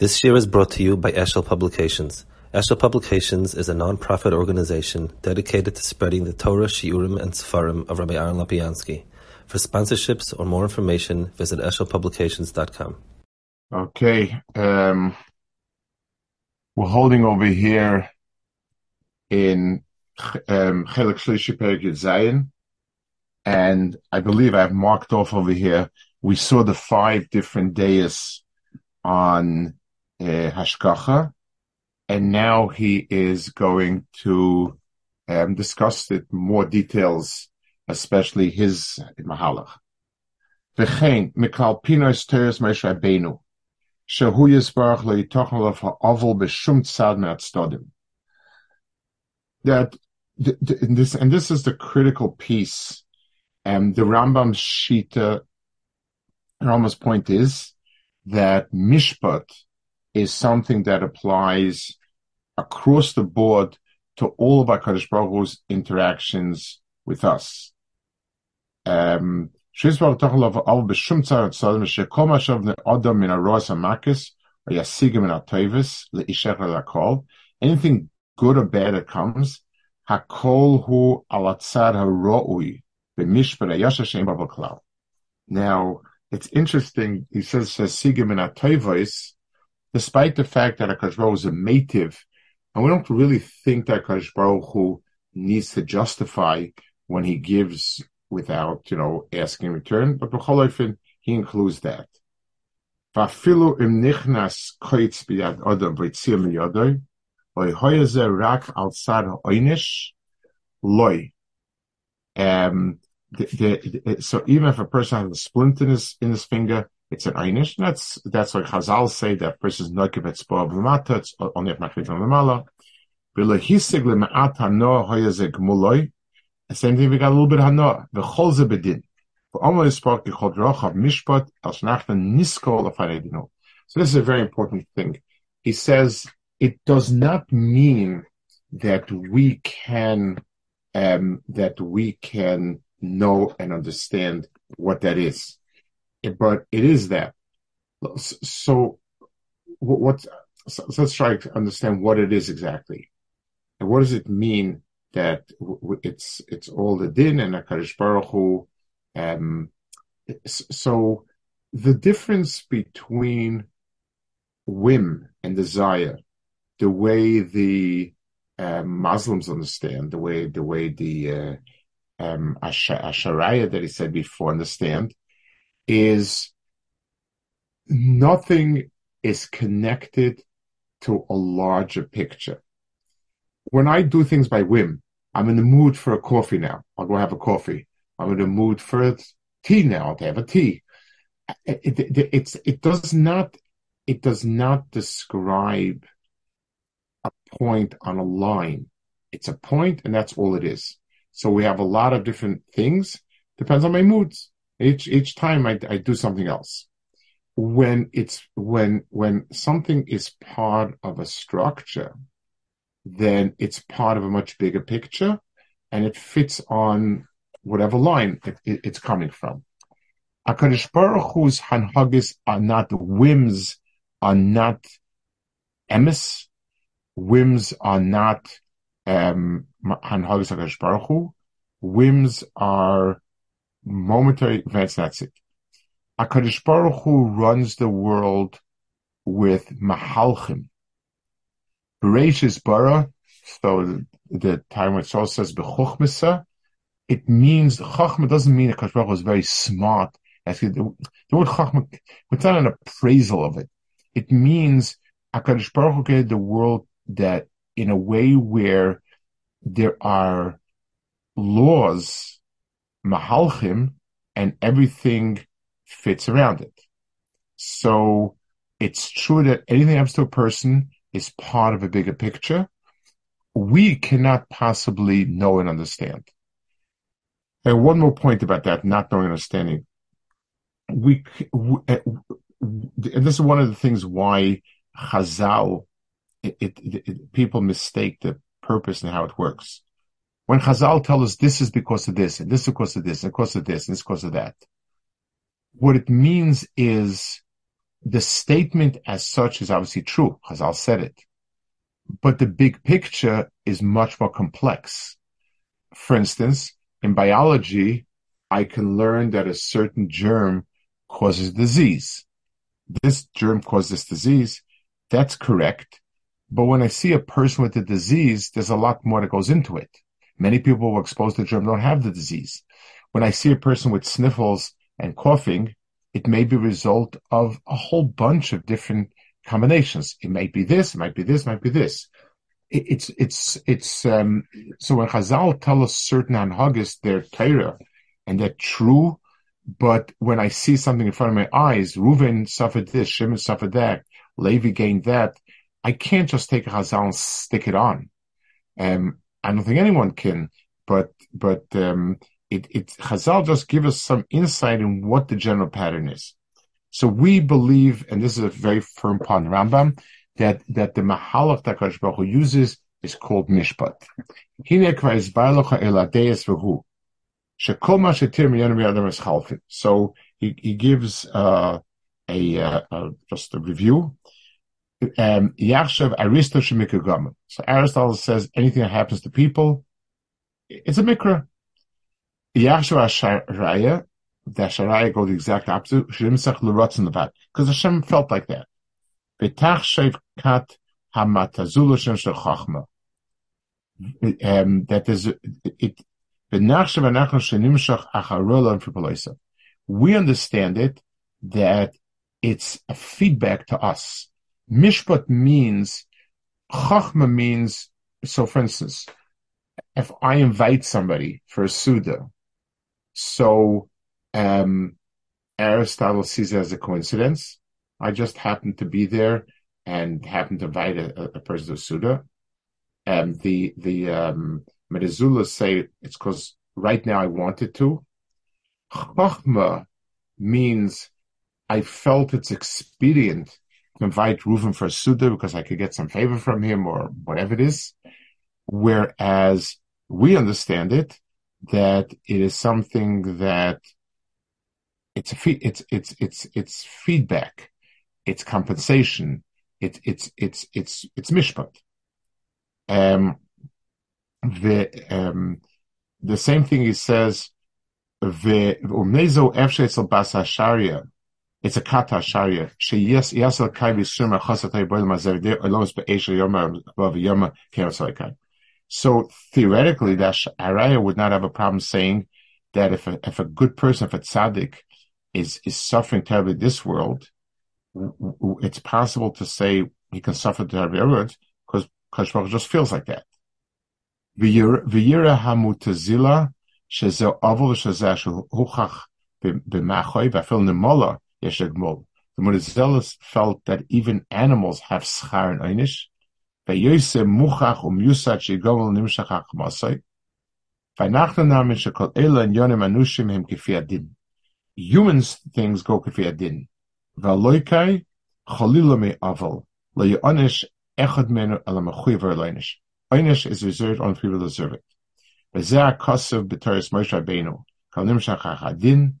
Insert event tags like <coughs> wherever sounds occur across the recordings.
This year is brought to you by Eshel Publications. Eshel Publications is a non-profit organization dedicated to spreading the Torah, Shiurim, and Sefarim of Rabbi Aaron Lapiansky. For sponsorships or more information, visit eshelpublications.com. Okay, um, we're holding over here in um, Chelik Shlishi Perik Zion, and I believe I've marked off over here. We saw the five different days on uh, Hashkacha, and now he is going to um, discuss it more details, especially his Mahalach. V'chein, mikal teres shehu yisbarach lo ha'ovel b'shum tzad me'atzdodim. That, and this, and this is the critical piece. And the Rambam's Shita, Rambam's point is that Mishpat is something that applies across the board to all of our Kaddish Baruch Hu's interactions with us. Um, anything good or bad that comes, hakol hu Now, it's interesting, he says, sigim in despite the fact that Akash Baruch is a native, and we don't really think that Akash Baruch Hu needs to justify when he gives without, you know, asking return, but B'cholofin, he includes that. Vafilu im nichnas koitz hoyeze rak al sad oinish, loy. Um, the, the, so even if a person has a splint in his, in his finger, it's an einish. That's that's what Chazal say that person is noikibet spor b'mata. It's only if machlit on the mala. V'lehisig le'ma'at hanoah hoyazek muloi. The same thing we got a little bit hanoah. V'chol ze bedin. V'omer yispor kichol drochav mishpat al shnachtan niskol afaredino. So this is a very important thing. He says it does not mean that we can um, that we can know and understand what that is but it is that. So, what? So let's try to understand what it is exactly, and what does it mean that it's it's all the din and Hakadosh Baruch Hu. Um, so, the difference between whim and desire, the way the uh, Muslims understand, the way the way the uh, um, Asharaya that he said before understand, is nothing is connected to a larger picture. When I do things by whim, I'm in the mood for a coffee now. I'll go have a coffee. I'm in the mood for tea now. I'll have a tea. It, it, it, it does not, it does not describe a point on a line. It's a point and that's all it is. So we have a lot of different things. Depends on my moods. Each each time I, I do something else. When it's when when something is part of a structure, then it's part of a much bigger picture, and it fits on whatever line it, it, it's coming from. Akadosh Baruch Hu's hanhagis are not whims, are not emes. Whims are not um, hanhagis Baruch Hu. Whims are momentary events, that's it. HaKadosh Baruch Hu runs the world with mahalchim. Bereshis bara, so the, time when Saul says bechuchmesa, it means chachma doesn't mean that Kadosh Baruch Hu is very smart. The, the word chachma, it's not an appraisal of it. It means Hakadosh Baruch Hu created the world that in a way where there are laws mahalchim, and everything fits around it. So it's true that anything happens to a person is part of a bigger picture. We cannot possibly know and understand. And one more point about that, not knowing and understanding. We, we uh, and this is one of the things why Chazal, it, it, it, people mistake the purpose and how it works. When Chazal tell us this is because of this, and this is because of this, and because of this, and this because of that, what it means is the statement as such is obviously true. Chazal said it. But the big picture is much more complex. For instance, in biology, I can learn that a certain germ causes disease. This germ causes this disease. That's correct. But when I see a person with the disease, there's a lot more that goes into it. Many people who are exposed to the germ don't have the disease. When I see a person with sniffles and coughing, it may be a result of a whole bunch of different combinations. It might be this, it might be this, it might be this. It, it's, it's, it's, um, so when Chazal tell us certain anhagas, they're Torah and they're true, but when I see something in front of my eyes, Reuven suffered this, Shimon suffered that, Levi gained that, I can't just take a Chazal and stick it on. Um, I don't think anyone can, but, but, um, it, it, Chazal just give us some insight in what the general pattern is. So we believe, and this is a very firm point, Rambam, that, that the Mahalach that Kadosh Baruch Hu uses is called Mishpat. So he, he gives uh, a, uh, uh, just a review. Um, so Aristotle says anything that happens to people, it's a mikra. Yahshua Asharaya, the Asharaya go the exact opposite. Shrimsach Lurotz in the back. Because Hashem felt like that. Betach Shev Kat Hamatazulu Shem Shel Chachma. Um, that is, it, we understand it that it's a feedback to us. Mishpat means, Chachma means, so for instance, if I invite somebody for a Suda, so um, Aristotle sees it as a coincidence. I just happened to be there and happened to invite a, a person to Suda. And the the um, Medizulas say it's because right now I wanted to. Chachma means I felt it's expedient invite Reuven for a Suda because I could get some favor from him or whatever it is. Whereas we understand it that it is something that it's a fee- it's it's it's it's feedback, it's compensation, it's it's it's it's it's mishpat. Um, the um, the same thing he says. The umnezo efshe basa sharia. It's a kata sharia. She yes kai chasatay boil yoma above yoma. So theoretically, that Araya would not have a problem saying that if a, if a good person, if a tzaddik is, is suffering terribly this world, it's possible to say he can suffer terribly everywhere because Kashmir just feels like that. Hamutazila sheze avol sheze shuchach b'machoy v'afil Yeshagmol. The Morizelis felt that even animals have schar um and einish. Yonim anushim him. Humans things go kifiyadin. Valoikai chalila aval. Le'yonish echad menu elam achuiver leinish. Einish is reserved on people who deserve it. Vezeh akasav b'toris Moshe Rabbeinu. Kal adin.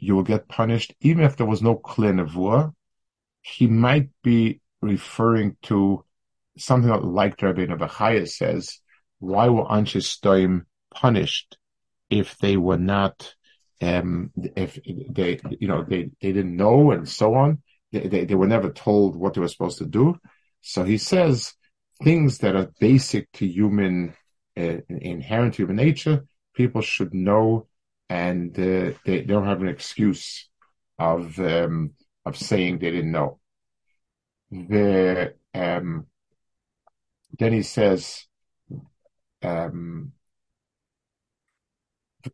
you will get punished, even if there was no clear nevuah. He might be referring to something like Rabbeinu Bechaya says, why were Anshe Stoim punished if they were not, um, if they, you know, they, they didn't know and so on. They, they, they were never told what they were supposed to do. So he says things that are basic to human, uh, inherent human nature, people should know and uh, they, they don't have an excuse of, um, of saying they didn't know. The, um, then he says, um,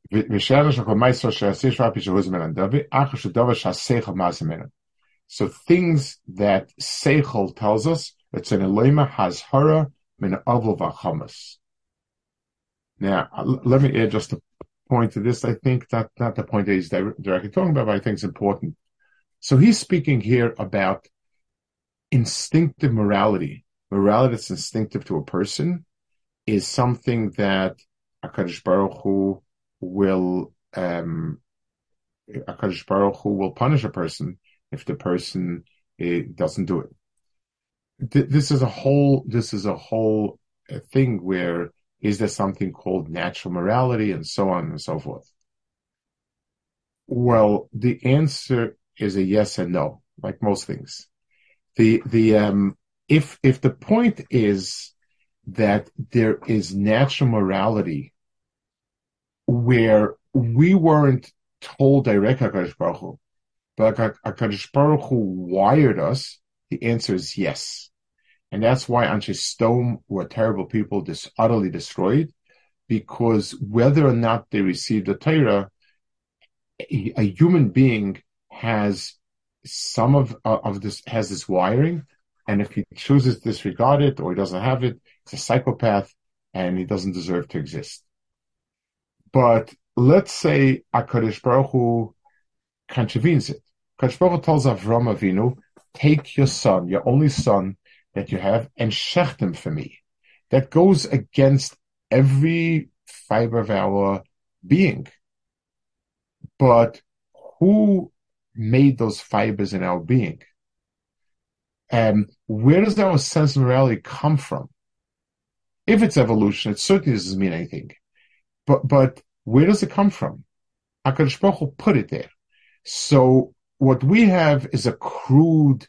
So things that Seichel tells us, it's an Eloima Hazhara min Avil Vachamas. Now, let me add just a point to this. I think that not the point that he's directly talking about, but I think it's important. So he's speaking here about instinctive morality. Morality that's instinctive to a person is something that Akadosh Baruch Hu will um, Akadosh Baruch Hu will punish a person if the person uh, doesn't do it. Th- this is a whole. This is a whole uh, thing where is there something called natural morality and so on and so forth? Well, the answer is a yes and no, like most things. The, the, um, if, if the point is that there is natural morality where we weren't told direct HaKadosh Baruch Hu, but Baruch Hu wired us, the answer is yes. And that's why Anshe were terrible people, just utterly destroyed, because whether or not they received the Torah, a, a human being has some of, uh, of this, has this wiring. And if he chooses to disregard it or he doesn't have it, he's a psychopath and he doesn't deserve to exist. But let's say HaKadosh Baruch Hu contravenes it. HaKadosh Baruch Hu tells Avram Avinu, take your son, your only son, that you have and shech them for me. That goes against every fiber of our being. But who made those fibers in our being? And where does our sense of morality come from? If it's evolution, it certainly doesn't mean anything. But but where does it come from? Hakadosh Baruch put it there. So what we have is a crude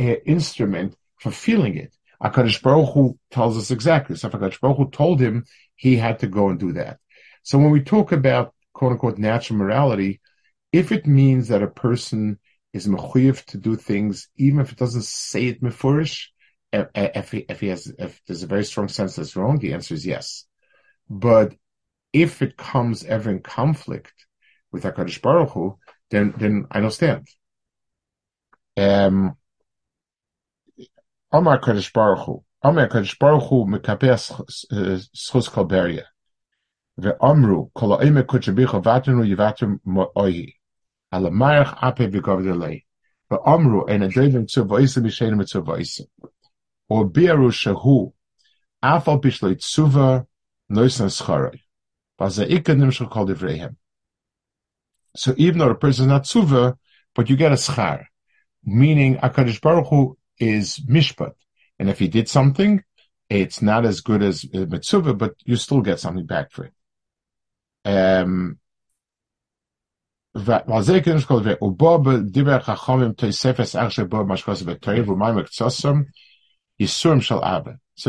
uh, instrument for feeling it. Akadosh Baruch Hu tells us exactly. So Akadosh Baruch Hu told him, he had to go and do that. So when we talk about quote unquote natural morality, if it means that a person is mechuyev to do things, even if it doesn't say it mefurish, if he, if he has, if there's a very strong sense that's wrong, the answer is yes. But if it comes ever in conflict with Hakadosh Baruch Hu, then then I understand. Um, Omar Kadosh Baruch Hu, Omar Kadosh Baruch Hu mekapeh eh, eh, schus kolberia. Ve'omru kol ha'ime kutchabicha vatenu yivatem mo'ohi. Ape v'govdelei. Ve'omru en adevim tzu v'oisim mishenim tzu v'oisim. Or biaru shehu afal bishloi tzuva noisan scharoi. V'aza'ika nimshal kol. So even though the person is not tzuva, but you get a schar. Meaning, HaKadosh Baruch Hu is mishpat. And if he did something, it's not as good as uh, mitzvah, but you still get something back for it. Um. So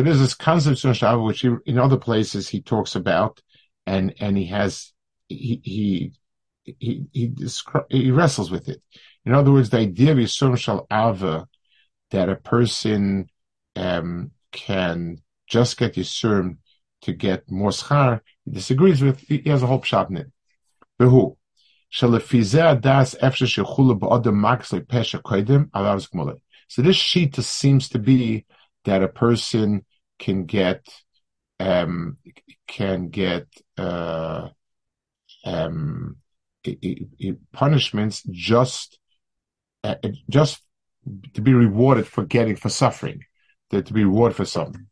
there's this concept of shal which he, in other places he talks about, and and he has he he he he, he wrestles with it. In other words, the idea of Yisurim shall ava that a person um, can just get Yisurim to get more schar, he disagrees with, he has a whole pshat in it. Behu. So this sheet seems to be that a person can get um, can get uh, um, punishments just uh, just to be rewarded for getting for suffering, to, to be rewarded for something.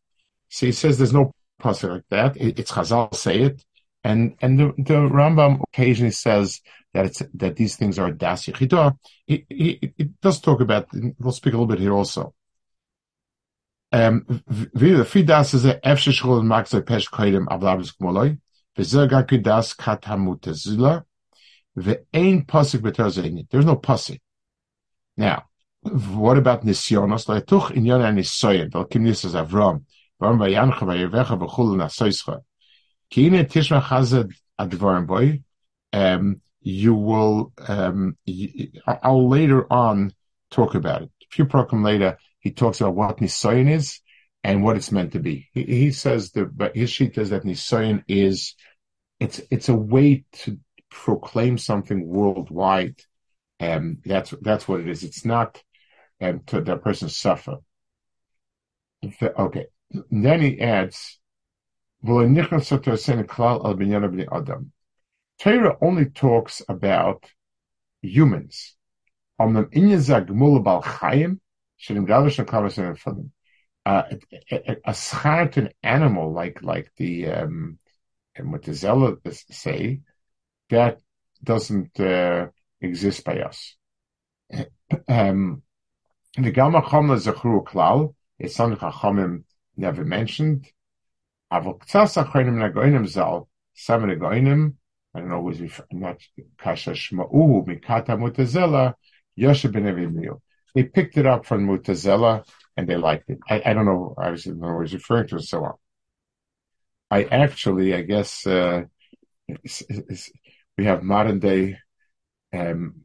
So he says there's no pasuk like that. It's Chazal say it, and and the, the Rambam occasionally says that it's that these things are das yichidah. It, does talk about. We'll speak a little bit here also. Um, the is a. There's no pasuk. Now, what about nisyonos? Le'tuch inyon ha'nisoyen, vel kim nisas Avram, v'am v'yancha v'yevecha v'chul nasoischa. Ki ine tishma chazad advarim boy, um, you will, um, I'll later on talk about it. A few program later, he talks about what nisoyen is and what it's meant to be. He, he says that, but his sheet says that nisoyen is, it's, it's a way to proclaim something worldwide Um, that's that's what it is. It's not um, to the person suffer. Okay. then he adds, Torah only talks about humans. Uh, a, a, a animal like like the um, and what the zealots say, that doesn't uh, exist by us. Um, the Gamma Chomla Zechru Klal is something Chachamim never mentioned. Avol Ktsas Nagoinim Zal, some Nagoinim, I don't know, was not Kasha Shma'u, Mikata Mutazela, Yosha Ben They picked it up from Mutazela and they liked it. I, I don't know, don't know what he's referring to and so on. I actually, I guess, uh, it's, it's, we have modern day um,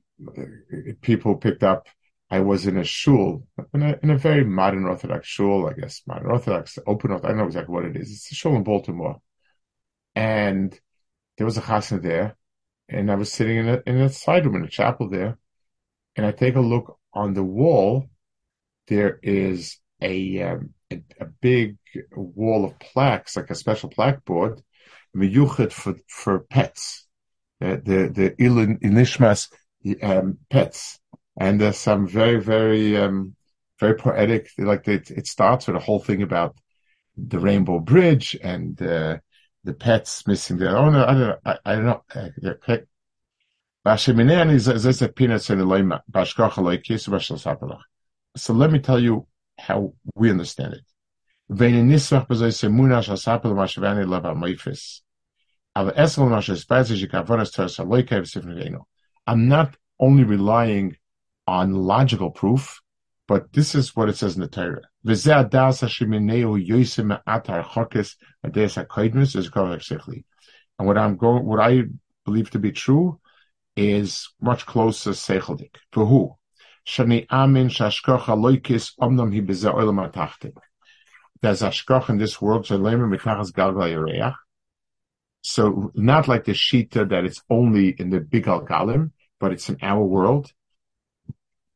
people picked up. I was in a shul, in a, in a, very modern Orthodox shul, I guess, modern Orthodox, open Orthodox, I don't know exactly what it is. It's a shul in Baltimore. And there was a chasna there, and I was sitting in a, in a side room in a chapel there, and I take a look on the wall. There is a um, a, a, big wall of plaques, like a special plaque board, miyuchet for for pets, uh, the the ilin inishmas um, pets, and there's some very very um, very poetic. Like it, it starts with a whole thing about the Rainbow Bridge and uh, the pets missing their owner. I don't know. I, I don't know. Uh, so let me tell you how we understand it. I'm not only relying on logical proof, but this is what it says in the Torah. And what I'm going, what I believe to be true is much closer seichelic. For who? Shani amin shashkocha loikis hi. There's ashkoch in this world, so mitachas galgal So not like the shita that it's only in the big galgalim, but it's in our world.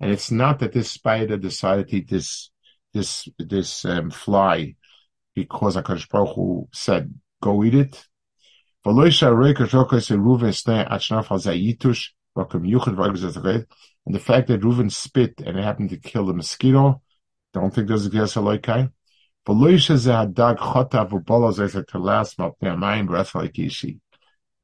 And it's not that this spider decided to eat this, this, this, um, fly because HaKadosh Baruch Hu said, go eat it. And the fact that Reuven spit and it happened to kill the mosquito, don't think there's a guess Elokai.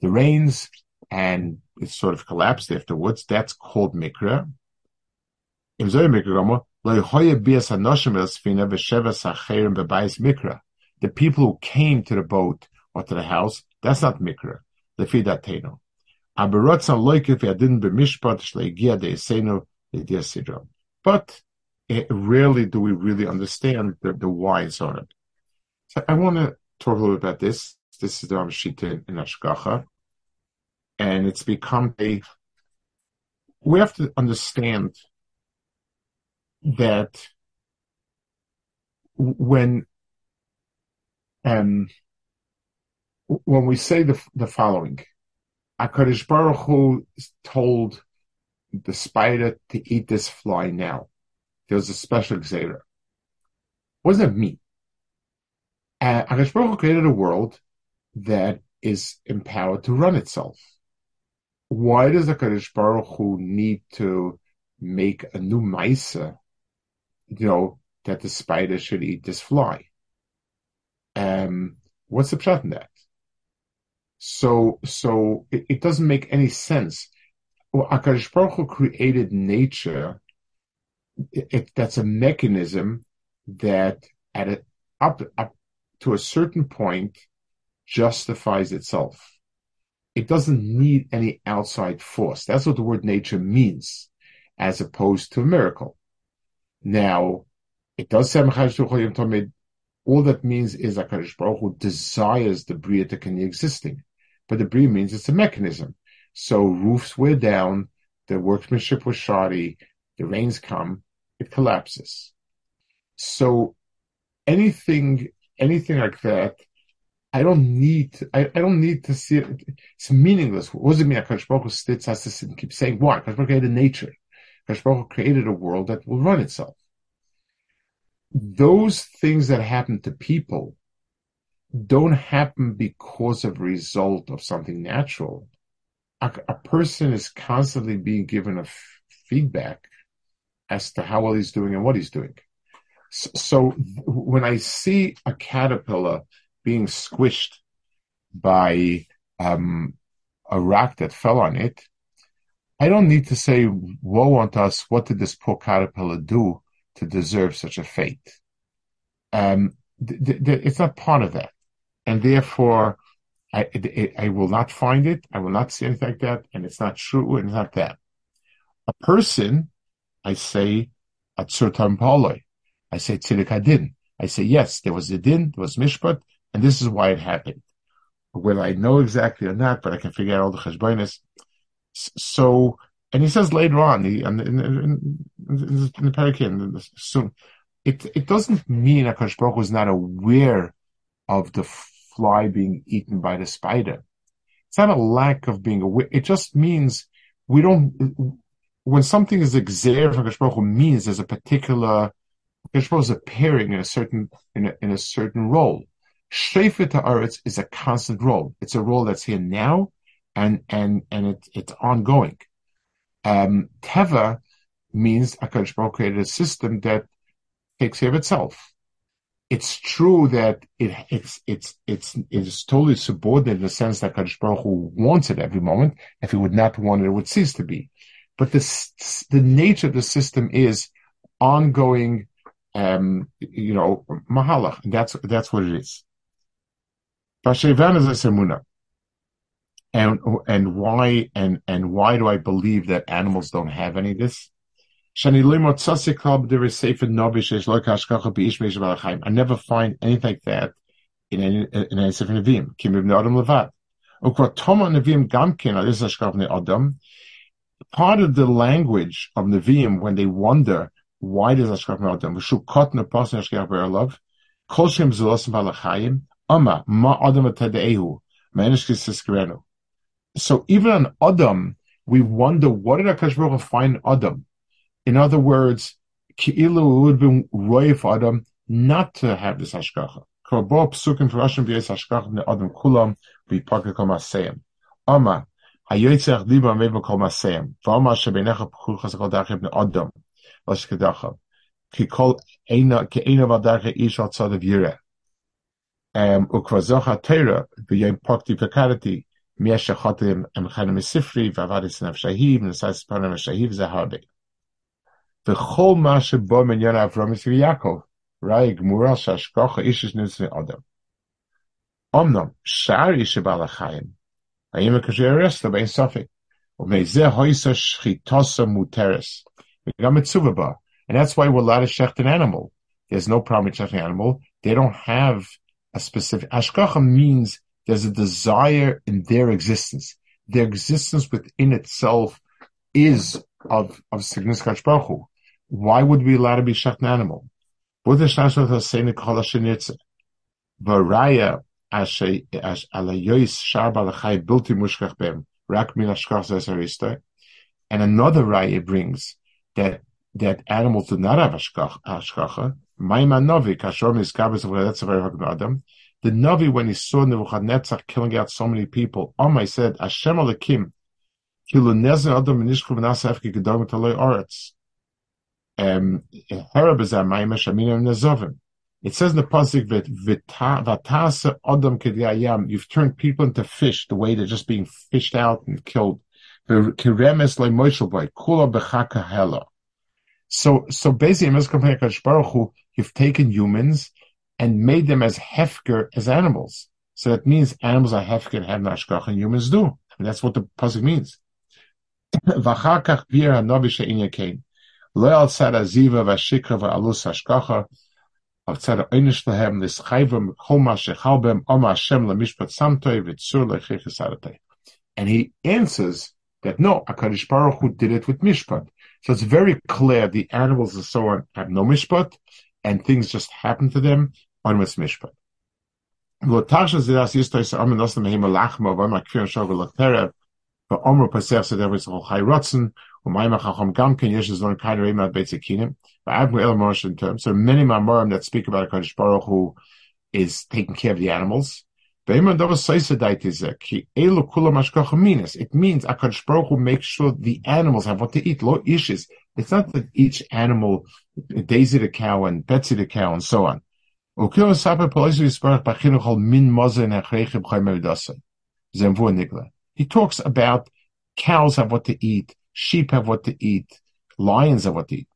the rains, and it sort of collapsed afterwards. That's called mikra. The people who came to the boat or to the house, that's not mikra. L'dia sidra. But it, rarely do we really understand the, the why and so on. So I want to talk a little bit about this. This is the Ramashita in Ashkacha. and it's become a, we have to understand that when, um, when we say the, the following, HaKadosh Baruch Hu told the spider to eat this fly now. There was a special Xera. What does that mean? Uh, Baruch Hu created a world that is empowered to run itself. Why does the Kadosh Baruch Hu need to make a new Maisa, you know, that the spider should eat this fly? Um, what's the pshat in that? So, so it, it doesn't make any sense. Well, Akadosh Baruch Hu created nature. It, it, that's a mechanism that at a, up up to a certain point justifies itself. It doesn't need any outside force. That's what the word nature means, as opposed to a miracle. Now, it does say all that means is that Kadosh Baruch Hu desires the Bria to continue existing. But the Bria means it's a mechanism. So roofs wear down, the workmanship was shoddy, the rains come, it collapses. So anything, anything like that I don't need, I, I don't need to see it. It's meaningless. What does it mean? Akash Baruch Hu has to and keep saying, why? Akash Baruch created nature. Akash Baruch created a world that will run itself. Those things that happen to people don't happen because of result of something natural. A, a person is constantly being given a f- feedback as to how well he's doing and what he's doing. So, so when I see a caterpillar being squished by um, a rock that fell on it, I don't need to say, woe unto us, what did this poor caterpillar do to deserve such a fate? Um, th- th- it's not part of that. And therefore, I, I will not find it. I will not see anything like that. And it's not true. And it's not that. A person, I say, at certain paloi. I say tzilik hadin. I say, yes, there was a din, there was mishpat, and this is why it happened. Will I know exactly or not, but I can figure out all the cheshbonis. So, and he says later on, he, in, in, in, in the Perikin, soon, it, it doesn't mean Akash Baruch was not aware of the fly being eaten by the spider. It's not a lack of being aware. It just means we don't, when something is exer from Baruch means there's a particular, Akash Baruch is appearing in a certain, in a, in a certain role. Shefer to Eretz is a constant role. It's a role that's here now, and and and it, it's ongoing. Um, Teva means Akadosh Baruch created a system that takes care of itself. It's true that it, it's it's it's it's totally subordinate in the sense that Akadosh Baruch Hu wants it every moment. If he would not want it, it would cease to be. But the the nature of the system is ongoing. Um, you know, mahalach. That's that's what it is. Vashevan is a semuna. And and why and and why do I believe that animals don't have any of this? I never find anything like that in any in any Sefer Nevi'im. Kim ibn Adam levad. Ukratoma Nevi'im gamkin al ishkach Adam. Part of the language of Nevi'im when they wonder why does Ashkach Adam? V'shu kot nepasin Ashkach Be'erlov. Kol shem zulosim balachayim. Ama ma adam So even on Adam, we wonder what did Akash Baruch find Adam? In other words, Ki'ilu would have been roy for Adam not to have this hashgacha. Korbo psukim Russian b'yes hashgacha b'nei Adam kulam v'yipaka kol maseyim. Ama hayotzech liba meva kol maseyim. V'ama shebenecha p'chuchas kol dachim b'nei Adam. V'ashkedacha. Ki kol eina, ki eina v'adarche ish al tzad of Yireh ukvazocha Torah b'yom pakti v'karati miyesh achotim emchanim esifri v'avadis nafshahiv nesas panim shahiv zaharbe. V'chol ma shebo minyan Avram Yisrael Yaakov rai gmura shashkocha ishish nitzvei adam. Omnom shar ishe balachayim hayim kasher resta bein sofik ומזה hoisa shchitosa muteres. And that's why we're allowed to shecht an animal. There's no problem with shechting an animal. They don't have a specific ashkacha means there's a desire in their existence. their existence within itself is of, of significant Baruch Hu. Why would we allow to be shot an animal? And another raya brings that that animals do not have ashkacha. Maima novi kashor miskabes adam. The Navi, when he saw Nebuchadnezzar killing out so many people, Omai said, Hashem Alekim, Kilu Nezen Adam Minishku V'nasafki Gedom Taloi Oretz. Um, Herab is Amayim Shamina Nezovim. It says in the pasuk that Vatasa Adam Kediyayam, you've turned people into fish, the way they're just being fished out and killed. So, so basically, you've taken humans and made them as hefker as animals. So that means animals are hefker and have nashkach and humans do. And that's what the pasuk means. <coughs> And he answers that no, HaKadosh Baruch Hu did it with mishpat. So it's very clear the animals and so on have no mishpat, and things just happen to them on with mishpat. So many mamorim that speak about HaKadosh Baruch Hu is taking care of the animals. It means Akadosh Baruch Hu makes sure the animals have what to eat. Lo ishes. It's not that each animal daisy the cow and Betsy the cow and so on. He talks about cows have what to eat, sheep have what to eat, lions have what to eat.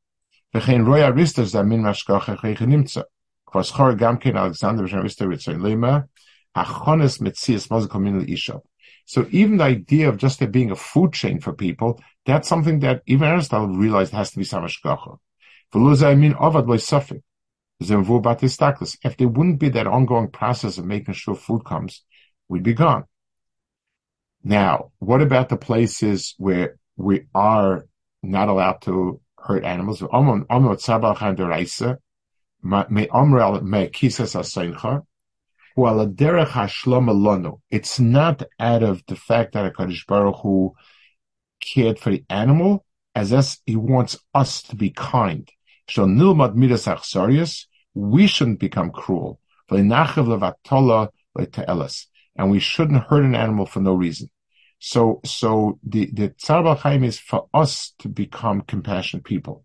Achonis Isha. So even the idea of just there being a food chain for people, that's something that even Aristotle realized has to be samashgacha. If there wouldn't be that ongoing process of making sure food comes, we'd be gone. Now, what about the places where we are not allowed to hurt animals? It's not out of the fact that HaKadosh Baruch Hu cared for the animal, as as he wants us to be kind. We shouldn't become cruel. And we shouldn't hurt an animal for no reason. So, so the, the Tzar Chaim is for us to become compassionate people.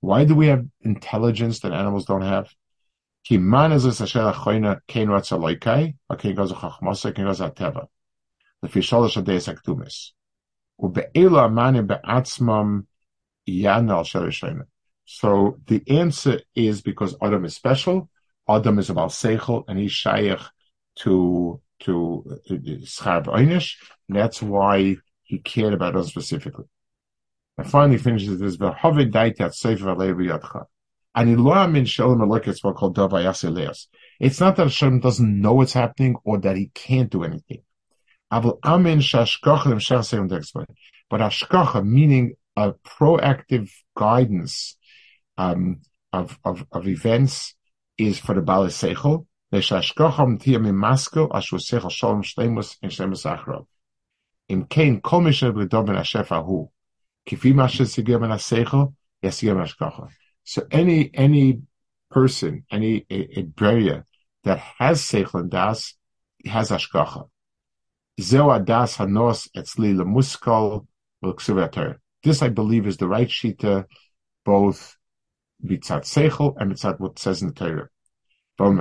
Why do we have intelligence that animals don't have? So the answer is because Adam is special, Adam is about Seichel, and he's Shaykh to to Schab Einish. That's why he cared about us specifically. And finally finishes this, V'hove daita sefer alei And Elohim in Shalom Elokim what called Davayas It's not that Hashem doesn't know what's happening or that he can't do anything. But Ashkacha, meaning a proactive guidance um, of, of, of events, is for the Baal Seichel. Im kein komisher b'dom ben hu. So any any person, any a, a that has seichel and das has ashkacha. Zeo adas hanos etzli lemuskal This I believe is the right shita, both mitzat seichel and mitzat what says in the Torah. Um,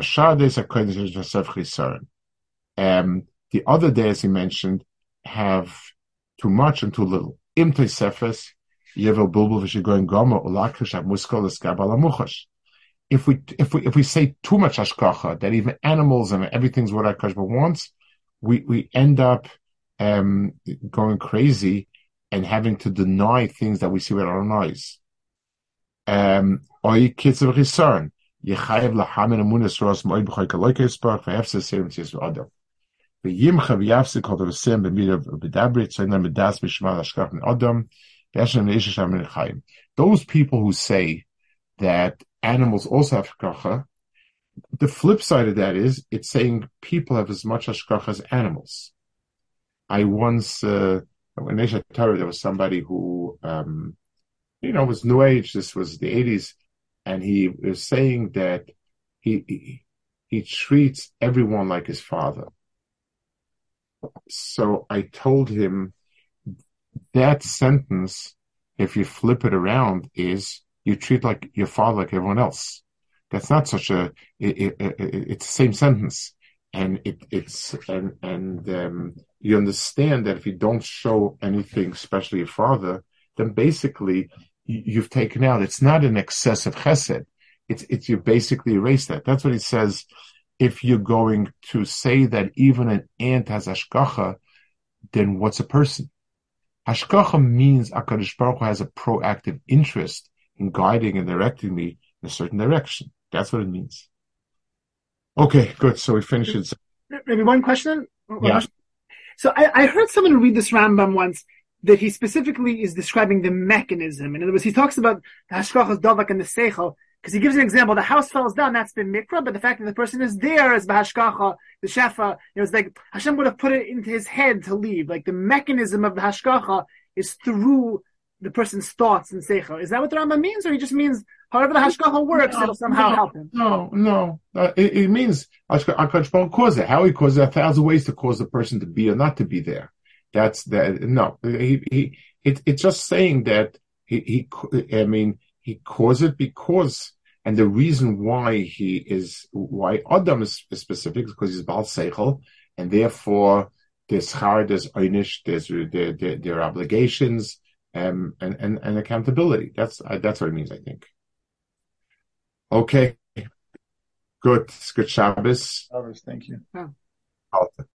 the other days he mentioned have too much and too little. Yevel Bulbul Goma Amuchash. If we if we if we say too much hashkacha, that even animals and everything's what Hakadosh wants, we we end up um, going crazy and having to deny things that we see with our eyes. Um, kitzav chisarn, yechayev lahamin amunas ros moed serim. Those people who say that animals also have shkacha, the flip side of that is it's saying people have as much ashkacha as animals. I once, uh, when Nesha Torah, there was somebody who, um, you know, was New Age. This was the 80s. And he was saying that he, he, he treats everyone like his father. So I told him that sentence, if you flip it around, is you treat like your father like everyone else. That's not such a, it, it, it, it's the same sentence. And it, it's, and, and, um, you understand that if you don't show anything, especially your father, then basically you've taken out. It's not an excessive chesed. It's, it's, you basically erase that. That's what he says. If you're going to say that even an ant has ashkacha, then what's a person? Hashgacha means Akadosh Baruch Hu has a proactive interest in guiding and directing me in a certain direction. That's what it means. Okay, good. So we finished it. Maybe one question. Yeah. So I, I heard someone read this Rambam once that he specifically is describing the mechanism. In other words, he talks about the hashkachas davak and the seichel because he gives an example. The house falls down, that's the mikra, but the fact that the person is there as the hashgacha, the shefa, you know, it's like Hashem would have put it into his head to leave. Like the mechanism of the hashgacha is through the person's thoughts and seichel. Is that what the Rambam means, or he just means however the hashgacha works, no, it'll somehow no, help him? No, no. Uh, it, it, means Akadosh Baruch cause it. How he causes it, a thousand ways to cause the person to be or not to be there. That's that. No, he, he, it, it's just saying that he, he, I mean, he caused it because, and the reason why he is, why Adam is specific is because he's Baal Seichel, and therefore there's char, there's einish, there's there, there, there are obligations, um, and, and, and accountability. That's, uh, that's what it means, I think. Okay. Good. Good Shabbos. Shabbos, thank you. Oh.